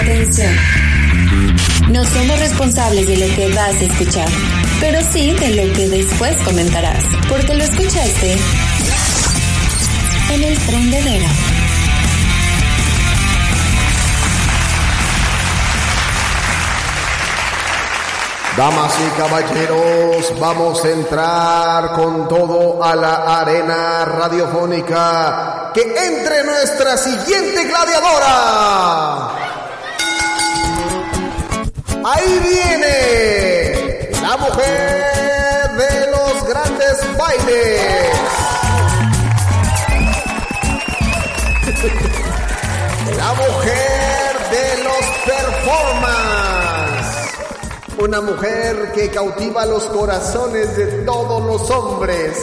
Atención. No somos responsables de lo que vas a escuchar, pero sí de lo que después comentarás, porque lo escuchaste en el prendedero. Damas y caballeros, vamos a entrar con todo a la arena radiofónica. Que entre nuestra siguiente gladiadora. Ahí viene la mujer de los grandes bailes. La mujer de los performance. Una mujer que cautiva los corazones de todos los hombres.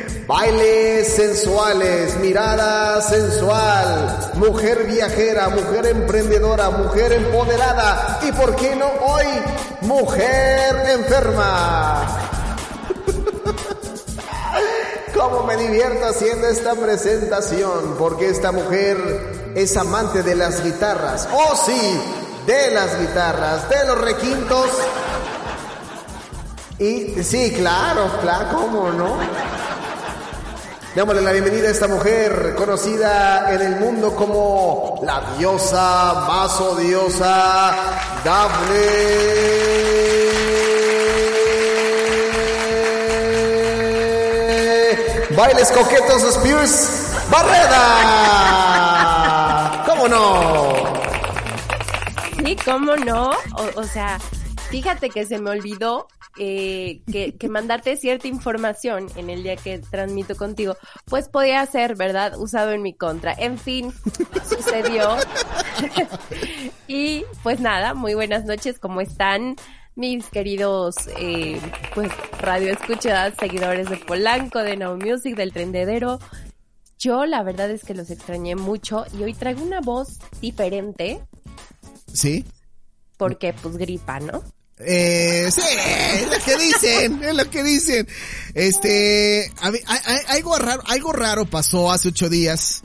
Bailes sensuales, mirada sensual, mujer viajera, mujer emprendedora, mujer empoderada y, ¿por qué no hoy, mujer enferma? Cómo me divierto haciendo esta presentación, porque esta mujer es amante de las guitarras. Oh sí, de las guitarras, de los requintos. Y sí, claro, claro, ¿cómo no? Démosle la bienvenida a esta mujer conocida en el mundo como la diosa más odiosa, Daphne. Bailes coquetos Spears Barreda. ¿Cómo no? Sí, ¿cómo no? O, o sea, fíjate que se me olvidó eh, que, que, mandarte cierta información en el día que transmito contigo, pues podía ser, ¿verdad? Usado en mi contra. En fin, sucedió. y pues nada, muy buenas noches, ¿cómo están? Mis queridos, eh, pues, radio escuchadas, seguidores de Polanco, de Now Music, del Trendedero. Yo la verdad es que los extrañé mucho y hoy traigo una voz diferente. ¿Sí? Porque pues gripa, ¿no? Eh, sí, es lo que dicen, es lo que dicen. Este, a, a, algo raro, algo raro pasó hace ocho días.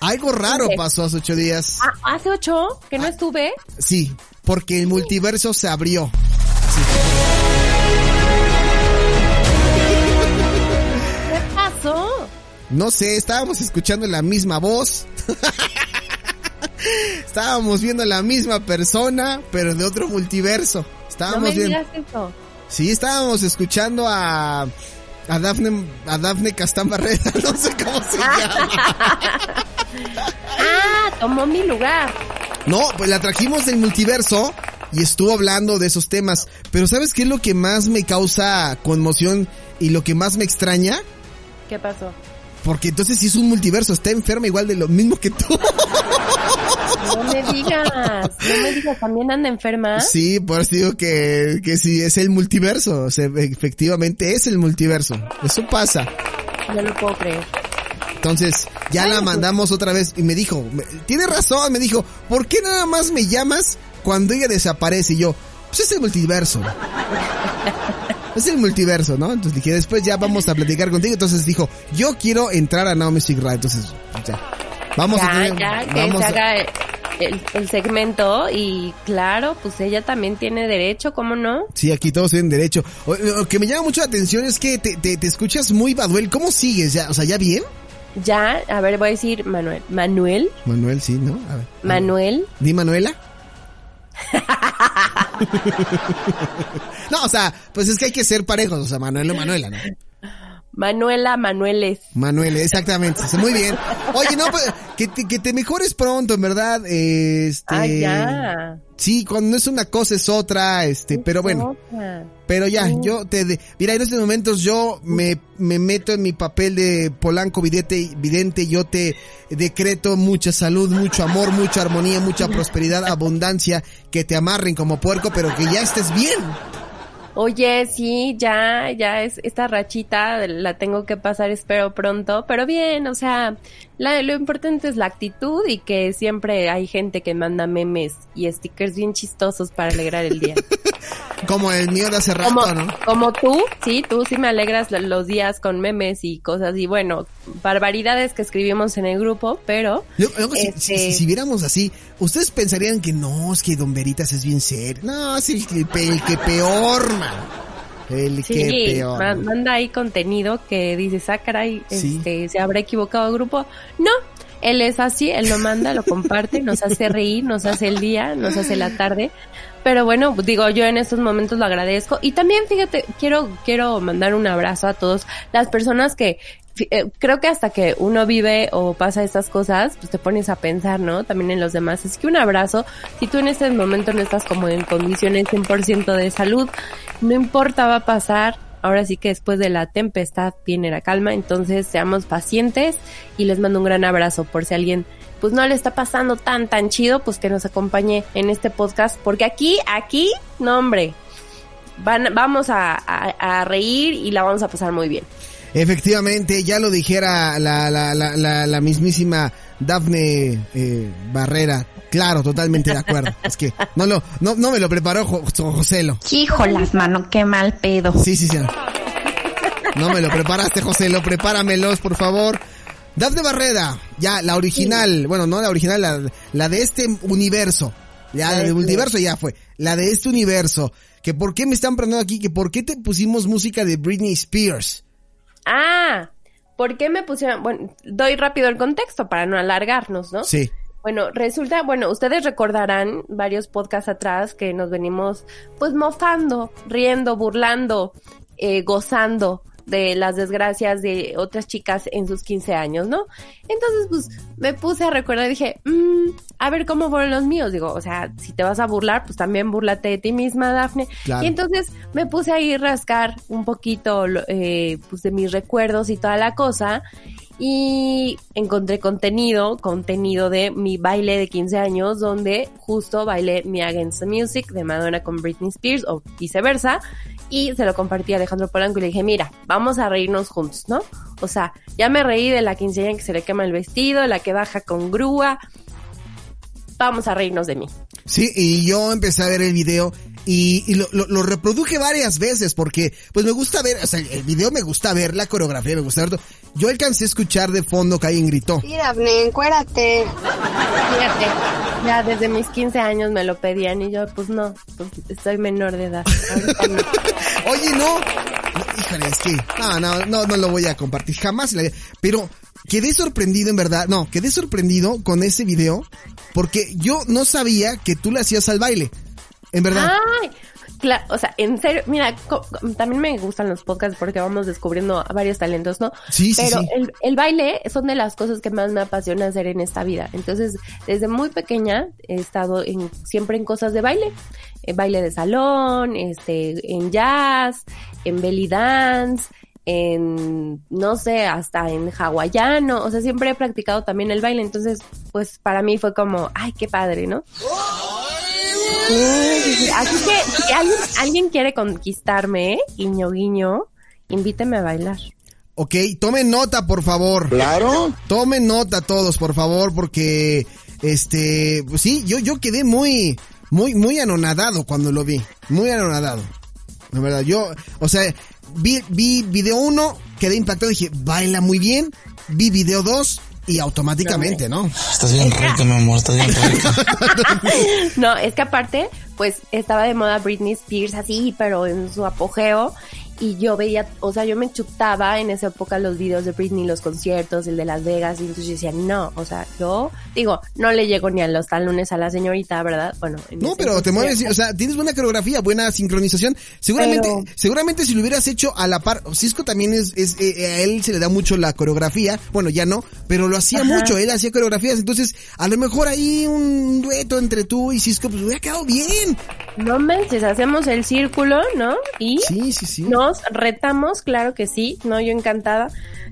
Algo raro ¿Qué? pasó hace ocho días. Ah, ¿Hace ocho? ¿Que no estuve? Sí, porque el multiverso se abrió. ¿Qué pasó? No sé, estábamos escuchando la misma voz. estábamos viendo la misma persona, pero de otro multiverso. Estábamos no me viendo. eso. Sí, estábamos escuchando a a Dafne a Dafne Castán Barrera, no sé cómo se llama. ah, tomó mi lugar. No, pues la trajimos del multiverso y estuvo hablando de esos temas. Pero ¿sabes qué es lo que más me causa conmoción y lo que más me extraña? ¿Qué pasó? Porque entonces si es un multiverso, está enferma igual de lo mismo que tú. No me digas, no me digas, ¿también anda enferma? Sí, por eso digo que, que sí, es el multiverso. O sea, efectivamente es el multiverso. Eso pasa. No lo puedo creer. Entonces, ya la mandamos otra vez y me dijo, tiene razón, me dijo, ¿por qué nada más me llamas cuando ella desaparece? Y yo, pues es el multiverso. Es el multiverso, ¿no? Entonces dije, después ya vamos a platicar contigo. Entonces dijo, yo quiero entrar a Music Radio. Entonces, ya. Vamos ya, a tener, ya, que vamos se haga el, el segmento y claro, pues ella también tiene derecho, ¿cómo no? Sí, aquí todos tienen derecho. Lo que me llama mucho la atención es que te, te, te escuchas muy Baduel. ¿Cómo sigues? Ya, o sea, ¿ya bien? Ya, a ver, voy a decir Manuel. Manuel, Manuel, sí, ¿no? A ver. Manuel. ¿Di Manuela? no, o sea, pues es que hay que ser parejos, o sea, Manuel o Manuela, ¿no? Manuela Manueles. Manuel, exactamente, muy bien. Oye, no, pues, que te, que te mejores pronto, en verdad, este... Ah, ya. Sí, cuando no es una cosa es otra, este, pero bueno, Otra. pero ya, Sí. yo te, de- mira, en estos momentos yo me, me meto en mi papel de Polanco vidente, vidente, yo te decreto mucha salud, mucho amor, mucha armonía, mucha prosperidad, abundancia, que te amarren como puerco, pero que ya estés bien. Oye, sí, ya, ya es esta rachita la tengo que pasar, espero pronto, pero bien, o sea, la- lo importante es la actitud y que siempre hay gente que manda memes y stickers bien chistosos para alegrar el día. Como el mío de hace rato, Como, ¿no? como tú, sí, tú sí me alegras lo- los días con memes y cosas y bueno, barbaridades que escribimos en el grupo, pero si, Este- si- si- si viéramos así, ustedes pensarían que no, es que Don Veritas es bien serio. No, es el que, el que peor, man. El sí, que peor. manda ahí contenido que dices, ah, caray, Sí. este, se habrá equivocado el grupo. No, él es así, él lo manda, lo comparte, nos hace reír, nos hace el día, nos hace la tarde. Pero bueno, digo, yo en estos momentos lo agradezco. Y también, fíjate, quiero, quiero mandar un abrazo a todas las personas que, creo que hasta que uno vive o pasa estas cosas, pues te pones a pensar, ¿no? También en los demás. Es que un abrazo, si tú en este momento no estás como en condiciones 100% de salud, no importa, va a pasar. Ahora sí que después de la tempestad viene la calma, entonces seamos pacientes y les mando un gran abrazo por si alguien pues no le está pasando tan tan chido, pues que nos acompañe en este podcast, porque aquí, aquí, no hombre, van, vamos a reír y la vamos a pasar muy bien. Efectivamente, ya lo dijera la, la, la, la, la mismísima Dafne eh, Barrera. Claro, totalmente de acuerdo. Es que no lo, no, no me lo preparó Jo- Jo- Joselo. Híjolas, mano, qué mal pedo. Sí, sí, sí. No me lo preparaste, Joselo. Prepáramelos, por favor. Dafne Barrera, ya, la original. Bueno, no la original, la, la de este universo. Ya, la del multiverso ya fue. La de este universo. Que por qué me están preguntando aquí, que por qué te pusimos música de Britney Spears. Ah, ¿por qué me pusieron? Bueno, doy rápido el contexto para no alargarnos, ¿no? Sí. Bueno, resulta, bueno, ustedes recordarán varios podcasts atrás que nos venimos pues mofando, riendo, burlando, eh, gozando de las desgracias de otras chicas en sus 15 años, ¿no? Entonces, pues me puse a recordar y dije, mm, a ver cómo fueron los míos. Digo, o sea, si te vas a burlar, pues también búrlate de ti misma, Dafne. Claro. Y entonces me puse a rascar un poquito eh, pues de mis recuerdos y toda la cosa y encontré contenido, contenido de mi baile de 15 años donde justo bailé Mi Against the Music de Madonna con Britney Spears o viceversa y se lo compartí a Alejandro Polanco y le dije, mira, vamos a reírnos juntos, ¿no? O sea, ya me reí de la quinceañera que se le quema el vestido, la que baja con grúa, vamos a reírnos de mí. Sí, y yo empecé a ver el video y, lo, reproduje varias veces porque pues me gusta ver, o sea, el video me gusta ver, la coreografía me gusta ver. Yo alcancé a escuchar de fondo que alguien gritó. Mira, Abne, encuérate. Fíjate, ya desde mis 15 años me lo pedían y yo, pues no, pues estoy menor de edad. No. Oye, no. No, Híjole, es que no, no, no, no lo voy a compartir jamás. en la vida. Pero quedé sorprendido en verdad. No, quedé sorprendido con ese video porque yo no sabía que tú le hacías al baile. En verdad. Ay, claro, o sea, en serio, mira, también me gustan los podcasts porque vamos descubriendo varios talentos, ¿no? Sí, sí, Pero sí. El, el baile son de las cosas que más me apasiona hacer en esta vida. Entonces, desde muy pequeña he estado en, siempre en cosas de baile. Eh, baile de salón, este, en jazz, en belly dance, en, no sé, hasta en hawaiano. O sea, siempre he practicado también el baile. Entonces, pues para mí fue como, ay, qué padre, ¿no? Sí, sí, sí. Así que si alguien, alguien quiere conquistarme, guiño, guiño, invíteme a bailar. Ok, tomen nota, por favor. Claro. Tomen nota todos, por favor, porque, este, pues sí, yo, yo quedé muy, muy, muy anonadado cuando lo vi. Muy anonadado. La verdad, yo, o sea, vi, vi video uno, quedé impactado, dije, baila muy bien. Vi video dos y automáticamente, ¿no? Estás bien rico, mi amor, estás bien rico. No, es que aparte, pues estaba de moda Britney Spears así, pero en su apogeo. Y yo veía, o sea, yo me chutaba en esa época los videos de Britney, los conciertos, el de Las Vegas, y entonces yo decía, no, o sea, yo digo, no le llego ni a los talones a la señorita, ¿verdad? Bueno, en No, pero te mueves, o sea, tienes buena coreografía, buena sincronización. Seguramente, Pero- seguramente si lo hubieras hecho a la par, Cisco también es, es eh, a él se le da mucho la coreografía. Bueno, ya no, pero lo hacía Ajá. mucho, él hacía coreografías. Entonces, a lo mejor ahí un dueto entre tú y Cisco, pues hubiera quedado bien. No manches, hacemos el círculo, ¿no? Y Sí, sí, sí. nos retamos, claro que sí, no, yo encantada,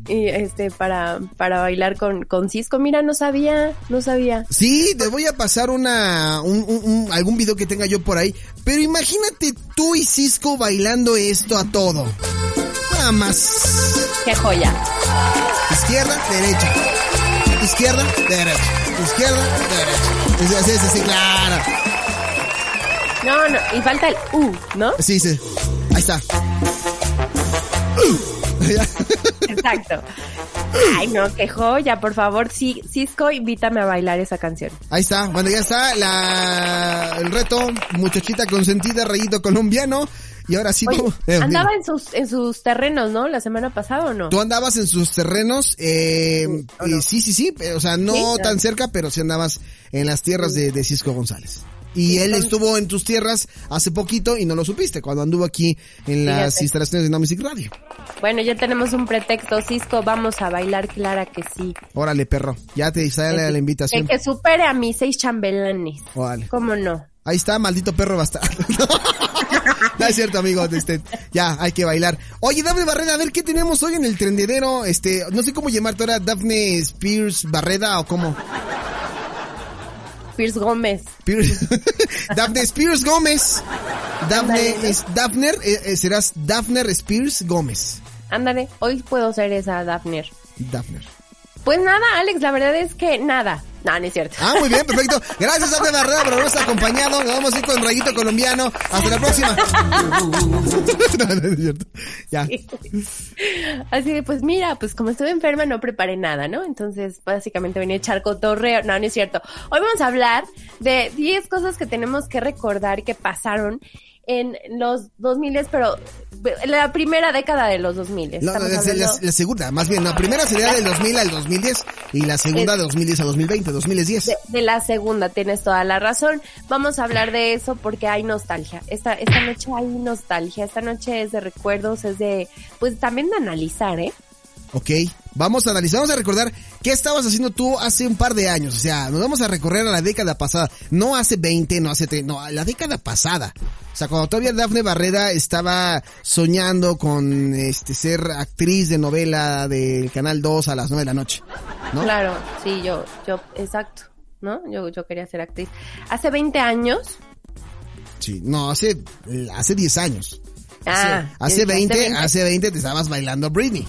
y este, para, para bailar con, con Cisco. Mira, no sabía, no sabía. Sí, te voy a pasar una, un, un- un- algún video que tenga yo por ahí. Pero imagínate tú y Cisco bailando esto a todo. Nada más. Qué joya. Izquierda, derecha. Izquierda, derecha. Izquierda, derecha. Sí, sí, sí, claro. No, no, y falta el U, ¿no? Sí, sí. Ahí está. Exacto. Ay, no, qué joya, por favor, sí, Cisco, invítame a bailar esa canción. Ahí está, bueno, ya está la, el reto, muchachita consentida, rayito colombiano. Y ahora sí, Oye, ¿cómo? Eh, andaba dime. en sus, en sus terrenos, ¿no? La semana pasada o no? Tú andabas en sus terrenos, eh, eh, sí, sí, sí, eh, o sea, no Sí, tan cerca, pero sí andabas en las tierras de, de Cisco González. Y él estuvo en tus tierras hace poquito y no lo supiste, cuando anduvo aquí en las Fíjate. instalaciones de No Music Radio. Bueno, ya tenemos un pretexto, Cisco, vamos a bailar, Clara que sí. Órale, perro, ya te sale la Que, invitación. que supere a mis seis chambelanes. Órale. ¿Cómo no? Ahí está, maldito perro bastardo. no es cierto, amigo. Este, ya, hay que bailar. Oye, Dafne Barreda, a ver qué tenemos hoy en el trendedero. Este, no sé cómo llamarte ahora, Daphne Spears Barreda o cómo. Pierce Gómez. Daphne Spears Gómez. Daphne es Daphne, eh, eh, serás Daphne Spears Gómez. Ándale, hoy puedo ser esa Daphne. Daphne. Pues nada, Alex, la verdad es que nada. No, no es cierto. Ah, muy bien, perfecto. Gracias, Daphne Barreda, por habernos acompañado. Nos vamos a ir con Rayito Colombiano. Hasta la próxima. no, no es cierto. Ya. Así de, pues mira, pues como estuve enferma no preparé nada, ¿no? Entonces, básicamente venía a echar cotorreo. No, no es cierto. Hoy vamos a hablar de 10 cosas que tenemos que recordar que pasaron en los 2000, pero la primera década de los 2000. No, la, la segunda, más bien, la primera sería del 2000 al 2010 y la segunda de 2010 a 2020, 2010. de, de la segunda, tienes toda la razón. Vamos a hablar de eso porque hay nostalgia. Esta, esta noche hay nostalgia. Esta noche es de recuerdos, es de, pues también de analizar, ¿eh? Ok, vamos a analizar, vamos a recordar qué estabas haciendo tú hace un par de años. O sea, nos vamos a recorrer a la década pasada. No hace 20, no hace 30, no, a la década pasada. O sea, cuando todavía Dafne Barreda estaba soñando con este ser actriz de novela del Canal 2 a las 9 de la noche. ¿No? Claro, sí, yo, yo, exacto, ¿no? Yo, yo quería ser actriz. Hace 20 años, Sí, no, hace, hace 10 años. ah, Hace hace 20, hace 20 te estabas bailando Britney.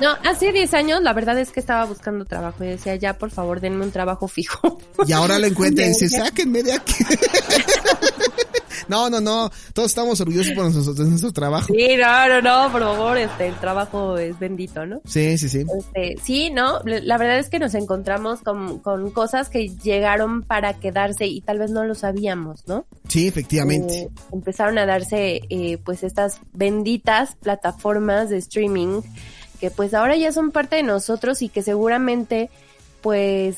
No, hace 10 años la verdad es que estaba buscando trabajo y decía, ya, por favor, denme un trabajo fijo. Y ahora lo encuentra y dice, sáquenme de aquí. no, no, no. Todos estamos orgullosos por nuestro, de nuestro trabajo. Sí, no, no, no, por favor, este, el trabajo es bendito, ¿no? Sí, sí, sí. Este, sí, ¿no? La verdad es que nos encontramos con, con cosas que llegaron para quedarse y tal vez no lo sabíamos, ¿no? Sí, efectivamente. Eh, empezaron a darse, eh, pues, estas benditas plataformas de streaming que, pues, ahora ya son parte de nosotros y que seguramente, pues,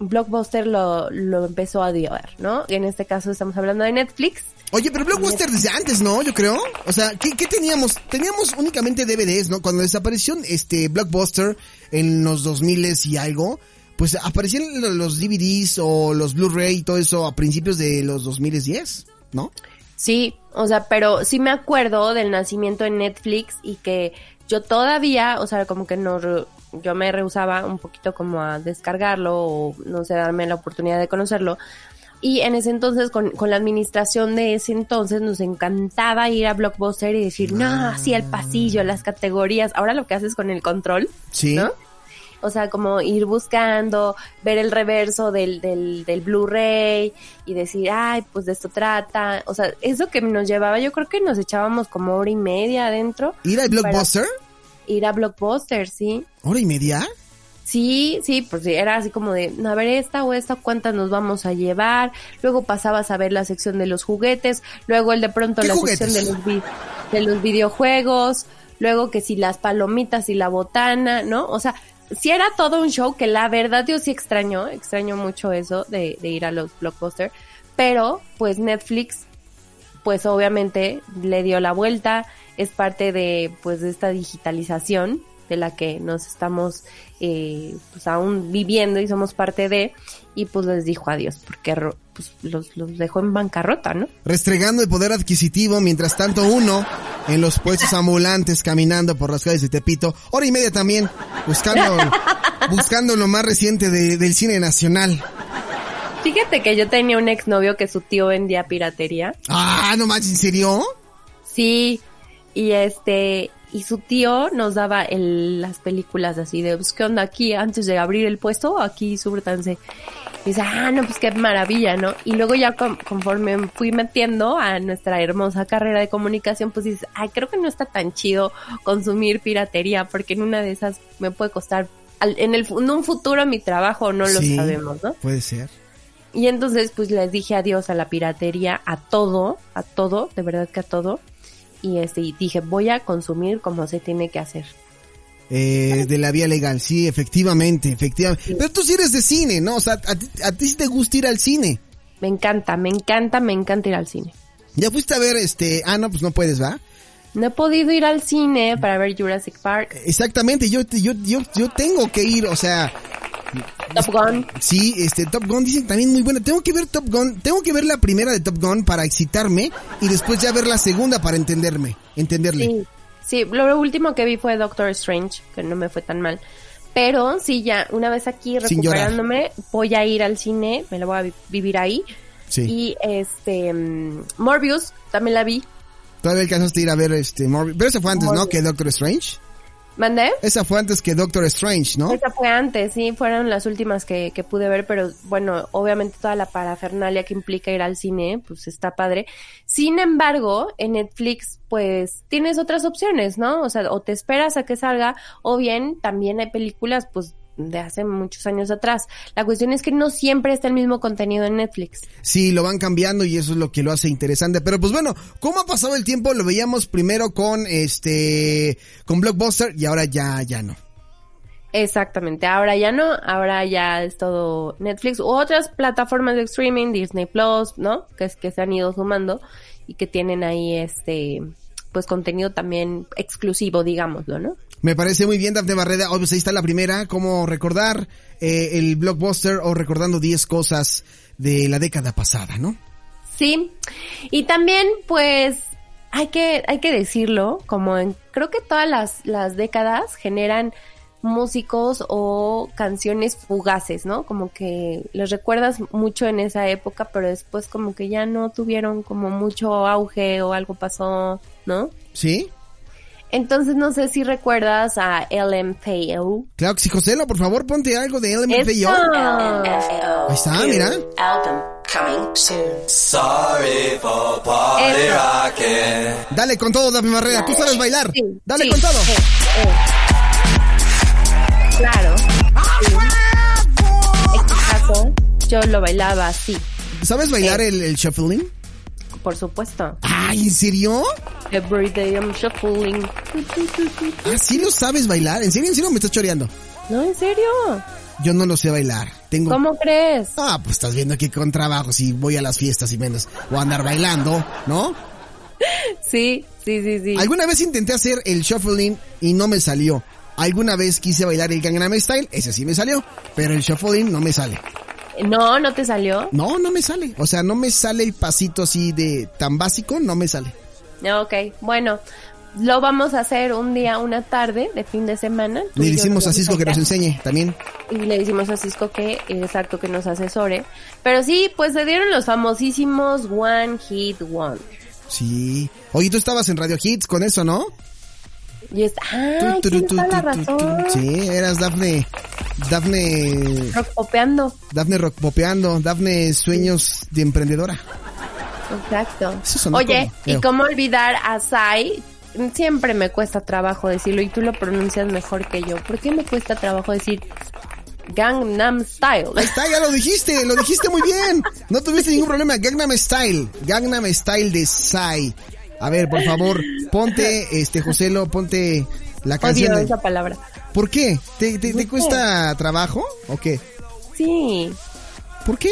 Blockbuster lo, lo empezó a odiar, ¿no? En este caso estamos hablando de Netflix. Oye, pero Blockbuster desde antes, ¿no? Yo creo. O sea, ¿qué, qué teníamos? Teníamos únicamente DVDs, ¿no? Cuando desapareció este Blockbuster en los 2000 y algo, pues aparecían lo- los DVDs o los Blu-ray y todo eso a principios de los 2010, ¿no? Sí, o sea, pero sí me acuerdo del nacimiento en Netflix y que yo todavía, o sea, como que no, yo me rehusaba un poquito como a descargarlo o no sé, darme la oportunidad de conocerlo. Y en ese entonces, con, con la administración de ese entonces, nos encantaba ir a Blockbuster y decir, no, así el pasillo, las categorías. Ahora lo que haces con el control, Sí. ¿no? O sea, como ir buscando, ver el reverso del, del, del Blu-ray y decir, ay, pues de esto trata. O sea, eso que nos llevaba, yo creo que nos echábamos como hora y media adentro. ¿Ir al Blockbuster? Ir a Blockbuster, ¿sí? ¿Hora y media? Sí, sí, pues sí, era así como de, a ver, esta o esta, ¿cuántas nos vamos a llevar? Luego pasabas a ver la sección de los juguetes, luego el de pronto ¿Qué la juguetes? sección de los, vi- de los videojuegos, luego que si las palomitas y la botana, ¿no? O sea, sí era todo un show que la verdad yo sí extraño, extraño mucho eso de, de ir a los blockbusters, pero pues Netflix pues obviamente le dio la vuelta, es parte de pues de esta digitalización de la que nos estamos eh, pues aún viviendo y somos parte de y pues les dijo adiós porque pues, los, los dejó en bancarrota, ¿no? Restregando el poder adquisitivo, mientras tanto uno en los puestos ambulantes caminando por las calles de Tepito, hora y media también, buscando, buscando lo más reciente de- del cine nacional. Fíjate que yo tenía un exnovio que su tío vendía piratería. Ah, no manches, ¿en serio? Sí, y este, y su tío nos daba el, las películas así de, pues, ¿qué onda aquí? Antes de abrir el puesto, aquí súbretanse. dice, ah, no, pues qué maravilla, ¿no? Y luego ya con- conforme me fui metiendo a nuestra hermosa carrera de comunicación, pues dices, ay, creo que no está tan chido consumir piratería, porque en una de esas me puede costar, al- en, el, en un futuro mi trabajo, no lo sabemos, ¿no? Puede ser. Y entonces pues les dije adiós a la piratería, a todo, a todo, de verdad que a todo. Y este, y dije, voy a consumir como se tiene que hacer. Eh, de la vía legal, sí, efectivamente, efectivamente. Pero tú sí eres de cine, ¿no? O sea, a ti, a ti sí te gusta ir al cine. Me encanta, me encanta, me encanta ir al cine. Ya fuiste a ver este, ah, no, pues no puedes, ¿va? No he podido ir al cine para ver Jurassic Park, Exactamente, yo, yo, yo, yo tengo que ir, o sea, Top Gun. sí, este, Top Gun dicen también muy buena. Tengo que ver Top Gun, tengo que ver la primera de Top Gun para excitarme y después ya ver la segunda para entenderme, entenderle. Sí, sí, lo último que vi fue Doctor Strange, que no me fue tan mal. Pero sí, ya una vez aquí recuperándome, voy a ir al cine, me lo voy a vi- vivir ahí. Sí. Y este, mm, Morbius, también la vi. Todavía alcanzaste a ir a ver este, Morbi- pero esa fue antes, ¿no? Morbius. Que Doctor Strange. ¿Mandé? Esa fue antes que Doctor Strange, ¿no? Esa fue antes, sí, fueron las últimas que, que pude ver, pero bueno, obviamente toda la parafernalia que implica ir al cine, pues está padre. Sin embargo, en Netflix, pues tienes otras opciones, ¿no? O sea, o te esperas a que salga, o bien también hay películas, pues de hace muchos años atrás. La cuestión es que no siempre está el mismo contenido en Netflix. Sí, lo van cambiando y eso es lo que lo hace interesante. Pero pues bueno, ¿cómo ha pasado el tiempo? Lo veíamos primero con este, con Blockbuster y ahora ya, ya no. Exactamente, ahora ya no, ahora ya es todo Netflix u otras plataformas de streaming, Disney Plus, ¿no? Que es que se han ido sumando y que tienen ahí este pues contenido también exclusivo, digámoslo, ¿no? Me parece muy bien, Dafne Barreda. Pues ahí está la primera, cómo recordar eh, el Blockbuster o recordando 10 cosas de la década pasada, ¿no? Sí. Y también pues hay que hay que decirlo, como en creo que todas las las décadas generan músicos o canciones fugaces, ¿no? Como que los recuerdas mucho en esa época, pero después como que ya no tuvieron como mucho auge o algo pasó, ¿no? ¿Sí? Entonces no sé si recuerdas a LMFAO. Claro que sí, Joselo, por favor, ponte algo de. LMFAO. Ahí está, mira. Album coming soon. Sorry for party Eso. rocking. Dale con todo, Dafne Barrera. Tú sabes bailar. Sí, Dale sí, con todo. eh, eh. Claro. Sí. Exitazo. Yo lo bailaba así, ¿Sabes bailar el, el shuffling? Por supuesto. Ay, ¿en serio? Everyday I'm shuffling. ¿Ah, sí lo sabes bailar? ¿En serio? ¿En serio me estás choreando? No, en serio. Yo no lo sé bailar. Tengo... ¿Cómo crees? Ah, pues estás viendo aquí con trabajo si voy a las fiestas y menos. O andar bailando, ¿no? Sí, sí, sí, sí. Alguna vez intenté hacer el shuffling y no me salió. Alguna vez quise bailar el Gangnam Style, ese sí me salió, pero el shuffling no me sale. No, no te salió. No, no me sale. O sea, no me sale el pasito así de tan básico, no me sale. No, Ok, bueno. Lo vamos a hacer un día, una tarde, de fin de semana. Tú Le decimos a Cisco que nos enseñe también. y le decimos a Cisco que, exacto, que nos asesore. Pero sí, pues se dieron los famosísimos One Hit One. Sí. Oye, tú estabas en Radio Hits con eso, ¿no? Y es, ah, tu, tu, tienes toda la razón. Sí, eras Dafne. Dafne. Rock popeando. Dafne rock popeando. Dafne sueños de emprendedora. Exacto. Oye, como y cómo olvidar a Sai. Siempre me cuesta trabajo decirlo y tú lo pronuncias mejor que yo. ¿Por qué me cuesta trabajo decir Gangnam Style? Ahí está, ya lo dijiste, lo dijiste muy bien. No tuviste ningún problema. Gangnam Style. Gangnam Style de Psy. A ver, por favor, ponte, este, Joselo, ponte la canción. Odio de- esa palabra. ¿Por qué? ¿Te, te, te No cuesta trabajo o qué? Sí. ¿Por qué?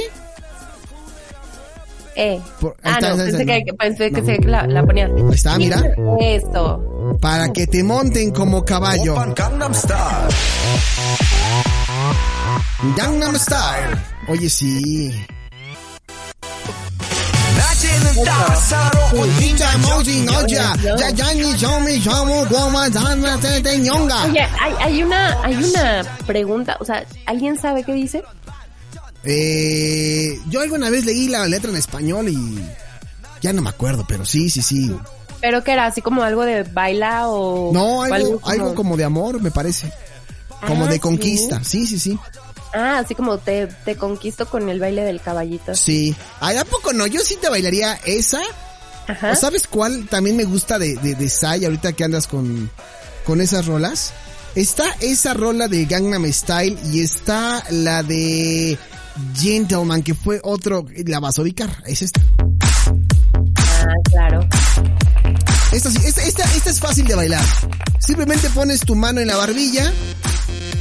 Eh. Por- ahí ah, está, no, ahí está, pensé ahí que, está. pensé que se la, la ponías. Ahí está, mira. Eso. Para que te monten como caballo. Open Gangnam Style. Gangnam Style. Oye, sí. Emoji. Ya ya ni yo mi te ñonga. Oye, hay, hay una hay una pregunta, o sea, ¿alguien sabe qué dice? Eh, yo alguna vez leí la letra en español y ya no me acuerdo, pero sí, sí, sí. ¿Pero qué era? ¿Así como algo de baila o...? No, algo, algo como... algo como de amor, me parece. Como ah, de conquista, sí, sí, sí. sí. Ah, así como te, te conquisto con el baile del caballito. Sí. Ay, ¿a poco no? Yo sí te bailaría esa. Ajá. ¿O sabes cuál también me gusta de, de, de Sai ahorita que andas con, con esas rolas? Está esa rola de Gangnam Style y está la de Gentleman, que fue otro, la vas a ubicar, es esta. Ah, claro. Esta, sí- esta, esta, esta es fácil de bailar. Simplemente pones tu mano en la barbilla,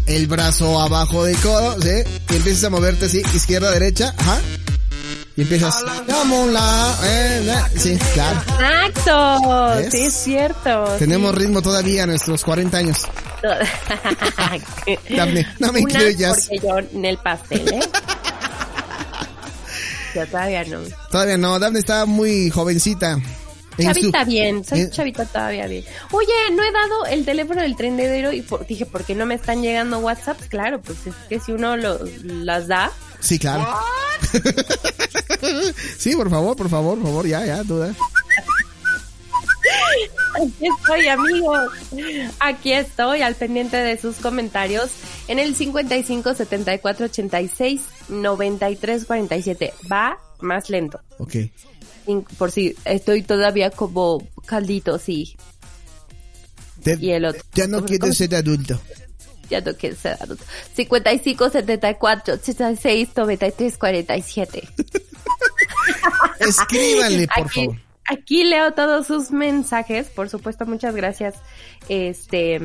el brazo abajo del codo, ¿sí? Y empiezas a moverte así, izquierda, derecha, ajá. Y empiezas, la, eh, la- sí, claro. Exacto. ¿Ves? Sí, es cierto. Tenemos ritmo todavía a nuestros 40 años. Dafne, no me Una, incluyas. Porque yo en el pastel, ¿eh? yo todavía no. Todavía no, Daphne está muy jovencita. Chavita su- bien, soy en- chavita todavía bien. Oye, no he dado el teléfono del tendedero y por- dije, ¿por qué no me están llegando WhatsApp? Claro, pues es que si uno lo, las da, Sí, claro. sí, por favor, por favor, por favor, ya, ya, duda. Aquí estoy, amigos. Aquí estoy al pendiente de sus comentarios en el 55 74 86 93 47. Va más lento. Ok. Por si estoy todavía como caldito, sí. Te- Y el otro. ya no ¿Cómo- quiero cómo? ser adulto. Ya no quiero ser adulto. 55 74 86 93 47. Escríbanle, por aquí, favor. Aquí leo todos sus mensajes, por supuesto, muchas gracias este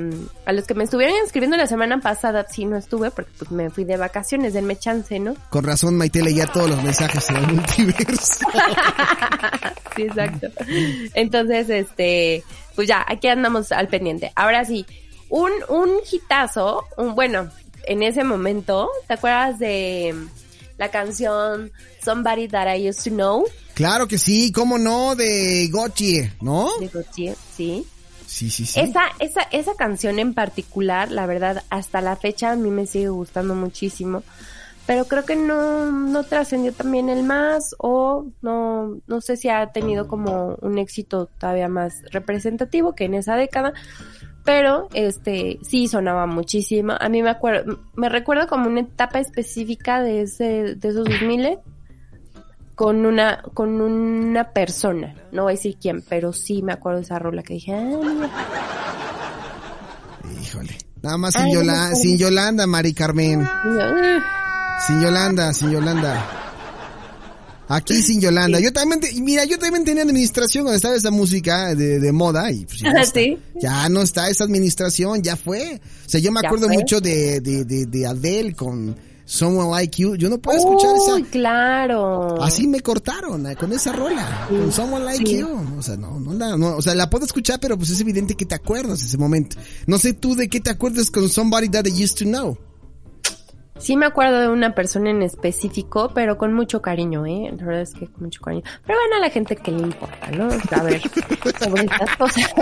a los que me estuvieron escribiendo la semana pasada, sí no estuve porque pues me fui de vacaciones, denme chance, ¿no? Con razón, Maite leía todos los mensajes en el multiverso. sí, exacto. Entonces, este, pues ya, aquí andamos al pendiente. Ahora sí, un, un hitazo, un, bueno, en ese momento, ¿te acuerdas de la canción Somebody That I Used to Know? claro que sí, cómo no, de Gotye, ¿no? De Gautier, sí. Sí, sí, sí. Esa, esa, esa canción en particular, la verdad, hasta la fecha a mí me sigue gustando muchísimo. Pero creo que no, no trascendió también el más o no, no sé si ha tenido como un éxito todavía más representativo que en esa década. Pero, este, sí sonaba muchísimo. A mí me acuerdo, me recuerdo como una etapa específica de ese, de esos 2000 con una, con una persona. No voy a decir quién, pero sí me acuerdo de esa rola que dije, mira. Híjole. Nada más sin, Ay, Yola- sin Yolanda, Mari Carmen. Sin Yolanda, sin Yolanda. Aquí sin Yolanda. Yo también, te- mira, yo también tenía administración cuando estaba esa música de, de moda y pues ya, no está. ¿Sí? ya no está esa administración, ya fue. O sea, yo me acuerdo fue. mucho de, de, de, de Adele con Someone Like You. Yo no puedo escuchar Uy, esa. claro. Así me cortaron eh, con esa rola, con Someone Like sí. You. O sea, no, no, la- no, o sea, la puedo escuchar, pero pues es evidente que te acuerdas ese momento. No sé tú de qué te acuerdas con Somebody That I Used to Know. Sí me acuerdo de una persona en específico, pero con mucho cariño, ¿eh? La verdad es que con mucho cariño. Pero bueno, a la gente que le importa, ¿no? A ver, sobre estas cosas.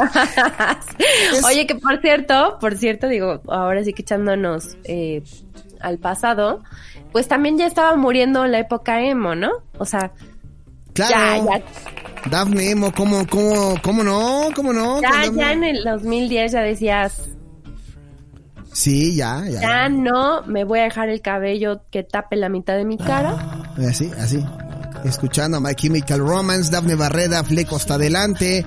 Oye, que por cierto, por cierto, digo, ahora sí que echándonos eh, al pasado, pues también ya estaba muriendo la época emo, ¿no? O sea, Claro. ya, ya, Dafne Emo, ¿cómo, cómo, cómo no? ¿Cómo no? ya, ya en el 2010 ya decías, Sí, ya, ya. ya no me voy a dejar el cabello que tape la mitad de mi cara. Así, así. Escuchando a My Chemical Romance, Dafne Barreda, Fleco hasta adelante,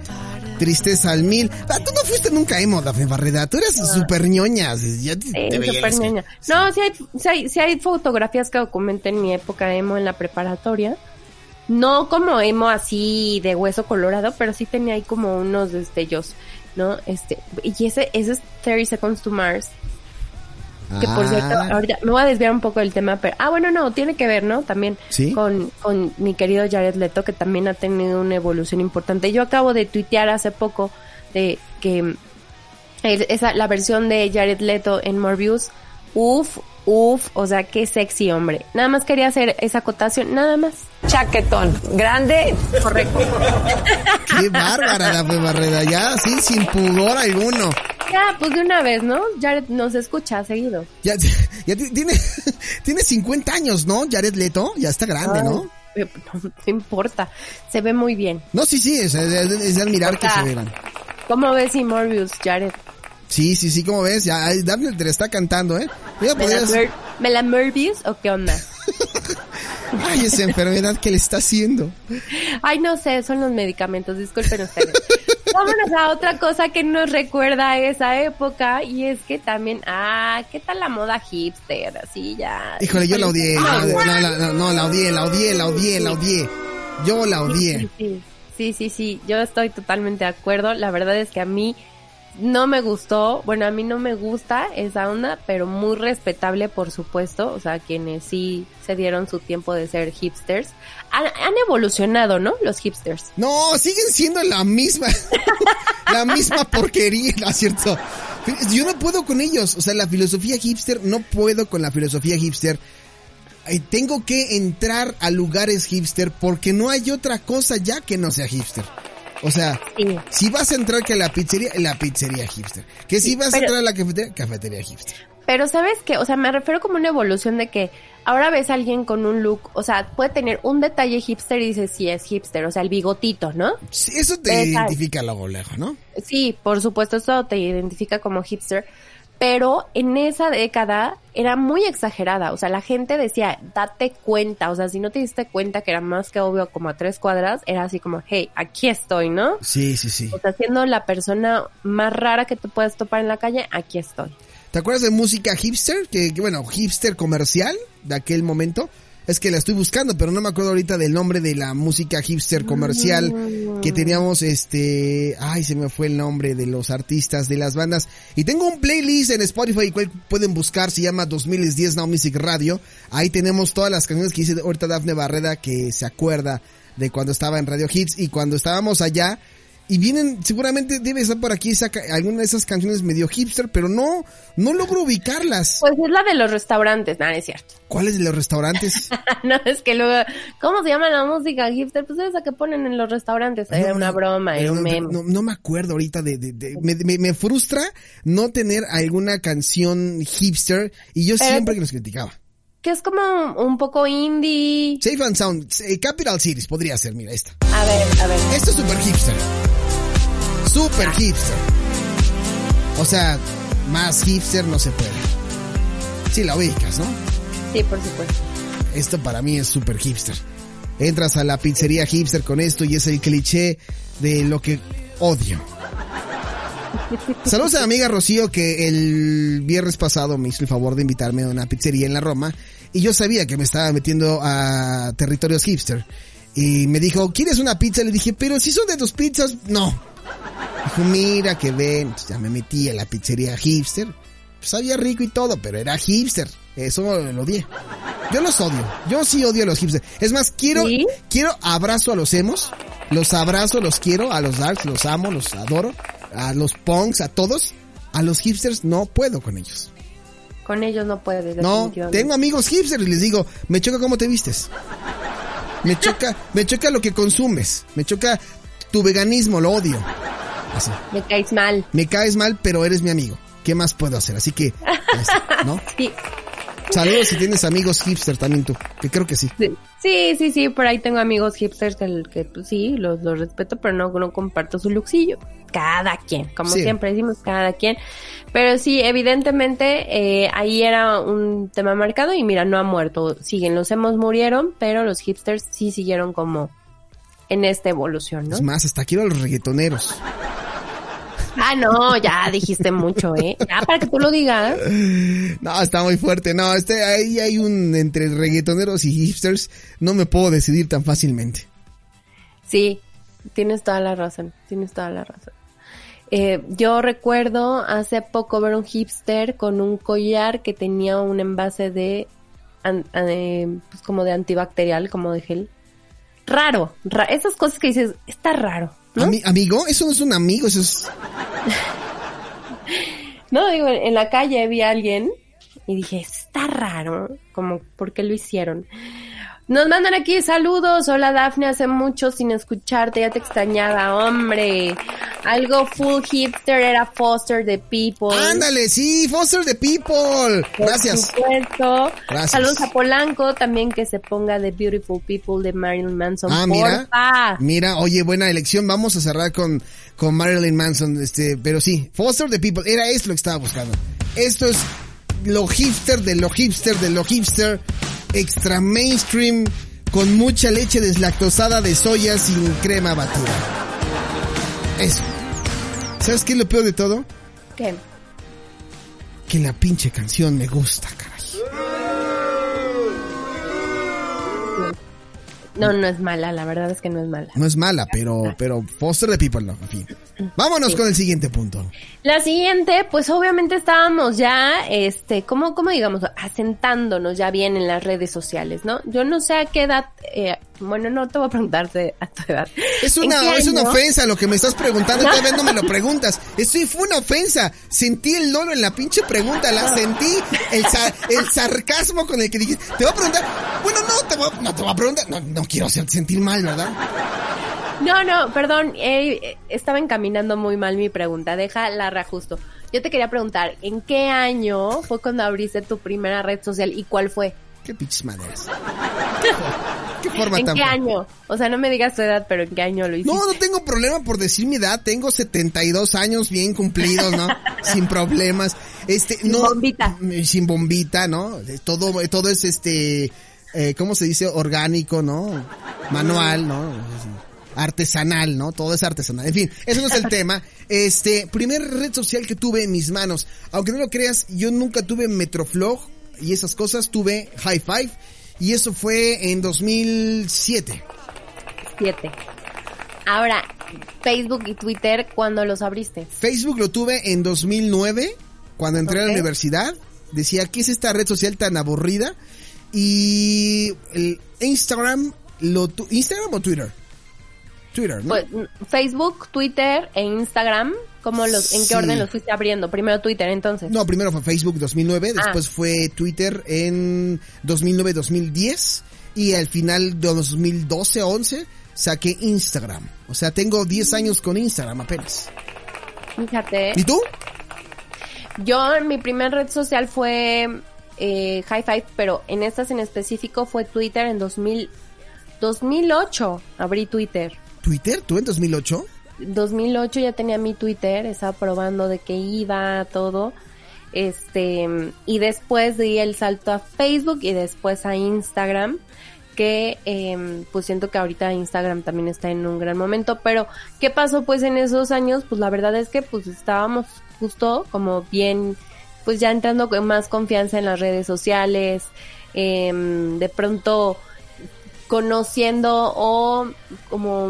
Tristeza al mil. Ah, tú no fuiste nunca emo, Dafne Barreda. Tú eres súper ñoña. Ya te- Sí, te así. ñoña. No, sí hay, sí, hay, sí hay fotografías que documentan mi época emo en la preparatoria. No como emo así de hueso colorado, pero sí tenía ahí como unos destellos, ¿no? Este, y ese, ese es 30 Seconds to Mars. Que por Ah, cierto, ahorita me voy a desviar un poco del tema, pero, ah, bueno, no, tiene que ver, ¿no? También ¿Sí? con, con mi querido Jared Leto, que también ha tenido una evolución importante. Yo acabo de tuitear hace poco de que el- esa, la versión de Jared Leto en Morbius, uff, uff, o sea, qué sexy hombre. Nada más quería hacer esa acotación, nada más. Chaquetón, grande, Correcto. Qué bárbara, Dafne Barreda. Ya, sí, sin pudor alguno. Ya, pues de una vez, ¿no? Jared nos escucha seguido. Ya, ya ti- tiene, tiene 50 años, ¿no? Jared Leto. Ya está grande, ¿no? Ay, No, no importa, se ve muy bien. No, sí, sí, es, es- es de admirar que se vean. ¿Cómo ves y Morbius, Jared? Sí, sí, sí, como ves, ya Daphne te la está cantando, ¿eh? Ya Me la, podrías, tuer- ¿Me la Merbius o qué onda? Ay, esa enfermedad que le está haciendo. Ay, no sé, son los medicamentos, disculpen ustedes. Vámonos a otra cosa que nos recuerda a esa época y es que también, ah, ¿qué tal la moda hipster? Así ya. Híjole, yo la odié. la odié, No, la, no, no, la odié, la odié, la odié, la odié. Yo la odié. Sí, sí, sí, sí, sí, yo estoy totalmente de acuerdo. La verdad es que a mí no me gustó, bueno, a mí no me gusta esa onda, pero muy respetable, por supuesto. O sea, quienes sí se dieron su tiempo de ser hipsters. Han, evolucionado, ¿no? Los hipsters. No, siguen siendo la misma, la misma porquería, ¿no es cierto? Yo no puedo con ellos, o sea, la filosofía hipster, no puedo con la filosofía hipster. Tengo que entrar a lugares hipster porque no hay otra cosa ya que no sea hipster. O sea, Sí. si vas a entrar que a la pizzería, la pizzería hipster. Que si Sí, vas a entrar a la cafetería, cafetería hipster. Pero sabes que, o sea, me refiero como una evolución de que ahora ves a alguien con un look, o sea, puede tener un detalle hipster y dices, sí, es hipster, o sea, el bigotito, ¿no? Sí, Eso te Exacto. identifica luego lejos, ¿no? Sí, por supuesto, eso te identifica como hipster. Pero en esa década era muy exagerada. O sea, la gente decía, date cuenta. O sea, si no te diste cuenta que era más que obvio como a tres cuadras, era así como, hey, aquí estoy, ¿no? Sí, sí, sí. O sea, siendo la persona más rara que te puedes topar en la calle, aquí estoy. ¿Te acuerdas de música hipster? Que, que, bueno, hipster comercial de aquel momento. Es que la estoy buscando, pero no me acuerdo ahorita del nombre de la música hipster comercial que teníamos, este, ay, se me fue el nombre de los artistas, de las bandas. Y tengo un playlist en Spotify, cual pueden buscar, se llama 2010 Now Music Radio. Ahí tenemos todas las canciones que dice ahorita Dafne Barreda, que se acuerda de cuando estaba en Radio Hits y cuando estábamos allá. Y vienen, seguramente debe estar por aquí esa ca- alguna de esas canciones medio hipster, pero no, no logro ubicarlas. Pues es la de los restaurantes, nada, es cierto. ¿Cuáles de los restaurantes? no, es que luego, ¿cómo se llama la música hipster? Pues esa que ponen en los restaurantes. Era No, una no, broma, era un meme. No, me acuerdo ahorita de, de- de- me, me- me frustra no tener alguna canción hipster y yo Pero- siempre que los criticaba. Que es como un poco indie. Safe and Sound, eh, Capital Cities podría ser, mira esta. A ver, a ver. Esto es super hipster. Super hipster. O sea, más hipster no se puede. Sí, la ubicas, ¿no? Sí, por supuesto. Esto para mí es super hipster. Entras a la pizzería hipster con esto y es el cliché de lo que odio. Saludos a mi amiga Rocío que el viernes pasado me hizo el favor de invitarme a una pizzería en la Roma y yo sabía que me estaba metiendo a territorios hipster. Y me dijo, ¿quieres una pizza? Le dije, pero si son de tus pizzas, no. Dijo, mira que ven, ya me metí a la pizzería hipster. Sabía rico y todo, pero era hipster. Eso lo odié. Yo los odio. Yo sí odio a los hipsters. Es más, quiero, ¿Sí? quiero abrazo a los emos. Los abrazo, los quiero. A los darks, los amo, los adoro. A los punks, a todos. A los hipsters no puedo con ellos. Con ellos no puedes, No, tengo amigos hipsters y les digo, me choca cómo te vistes. Me choca, me choca lo que consumes. Me choca tu veganismo, lo odio. Así. Me caes mal. Me caes mal, pero eres mi amigo. ¿Qué más puedo hacer? Así que, este, ¿no? Sí. Saludos si tienes amigos hipster también tú, que creo que sí. Sí, sí, sí, por ahí tengo amigos hipsters que, que pues, sí, los, los respeto, pero no, no comparto su luxillo. Cada quien, como Sí. siempre decimos, cada quien. Pero sí, evidentemente, eh, ahí era un tema marcado y mira, no ha muerto. Siguen, los hemos murieron, pero los hipsters sí siguieron como en esta evolución, ¿no? Es más, hasta quiero a los reggaetoneros. Ah, no, ya dijiste mucho, ¿eh? Ya para que tú lo digas. No, está muy fuerte. No, este, ahí hay un entre reggaetoneros y hipsters. No me puedo decidir tan fácilmente. Sí, tienes toda la razón, tienes toda la razón. Eh, yo recuerdo hace poco ver un hipster con un collar que tenía un envase de, an- eh, pues como de antibacterial, como de gel. Raro, ra- esas cosas que dices, está raro, ¿no? Ami- amigo, eso no es un amigo, eso es... No, digo, en la calle vi a alguien y dije, está raro, como, ¿por qué lo hicieron? Nos mandan aquí saludos. Hola Dafne, hace mucho sin escucharte, ya te extrañaba, hombre. Algo full hipster era Foster the People. Ándale, sí, Foster the People. Por Gracias. supuesto. Gracias. Saludos a Polanco, también que se ponga The Beautiful People de Marilyn Manson. Ah, mira. porfa. Mira, oye, buena elección. Vamos a cerrar con, con Marilyn Manson, este, pero sí, Foster the People. Era esto lo que estaba buscando. Esto es lo hipster de lo hipster de lo hipster, extra mainstream, con mucha leche deslactosada de soya sin crema batida. Eso. ¿Sabes qué es lo peor de todo? ¿Qué? Que la pinche canción me gusta, caray. No, no es mala, la verdad es que no es mala. No es mala, pero, pero Foster the People, no, en fin. Vámonos con el siguiente punto. La siguiente, pues obviamente estábamos ya, este, ¿cómo, cómo digamos? Asentándonos ya bien en las redes sociales, ¿no? Yo no sé a qué edad, eh, bueno, no te voy a preguntarte a tu edad. Es ¿En una, es una ofensa lo que me estás preguntando, todavía no me lo preguntas. Esto fue una ofensa. Sentí el lolo en la pinche pregunta, la sentí, el, el sarcasmo con el que dijiste, te voy a preguntar, bueno, no, te voy a, no te voy a preguntar, no, no quiero sentir mal, ¿verdad? No, no, perdón, eh, estaba encaminando muy mal mi pregunta, deja la reajusto. Yo te quería preguntar, ¿en qué año fue cuando abriste tu primera red social y cuál fue? Qué pinches maneras. Qué forma ¿En tan... qué año? O sea, no me digas tu edad, pero ¿en qué año lo hiciste? No, no tengo problema por decir mi edad. Tengo 72 años bien cumplidos, ¿no? sin problemas. Este, Sin no. bombita. mm, Sin bombita, ¿no? Eh, Todo, todo es este, eh, ¿cómo se dice? Orgánico, ¿no? Manual, ¿no? Artesanal, ¿no? Todo es artesanal. En fin, eso no es el tema. Este, primer red social que tuve en mis manos. Aunque no lo creas, yo nunca tuve Metroflog y esas cosas. Tuve High Five. Y eso fue en 2007. Siete. Ahora, Facebook y Twitter, ¿cuándo los abriste? Facebook lo tuve en 2009, cuando entré a la universidad. Decía, ¿qué es esta red social tan aburrida? Y el Instagram, lo tu- ¿Instagram o Twitter? Twitter, ¿no? Pues, Facebook, Twitter e Instagram, ¿cómo los, ¿en Sí. qué orden los fuiste abriendo? Primero Twitter, entonces. No, primero fue Facebook 2009, Ah. después fue Twitter en 2009-2010 y al final de 2012-11 saqué Instagram. O sea, tengo 10 años con Instagram apenas. Fíjate. ¿Y tú? Yo, mi primer red social fue eh, High Five, pero en estas en específico fue Twitter en 2000, 2008. Abrí Twitter. ¿Twitter? ¿Tú en 2008? 2008 ya tenía mi Twitter, estaba probando de qué iba, todo. Este, y después di el salto a Facebook y después a Instagram, que em, pues siento que ahorita Instagram también está en un gran momento, pero ¿qué pasó pues en esos años? Pues la verdad es que pues estábamos justo como bien, pues ya entrando con más confianza en las redes sociales, em, de pronto conociendo o como,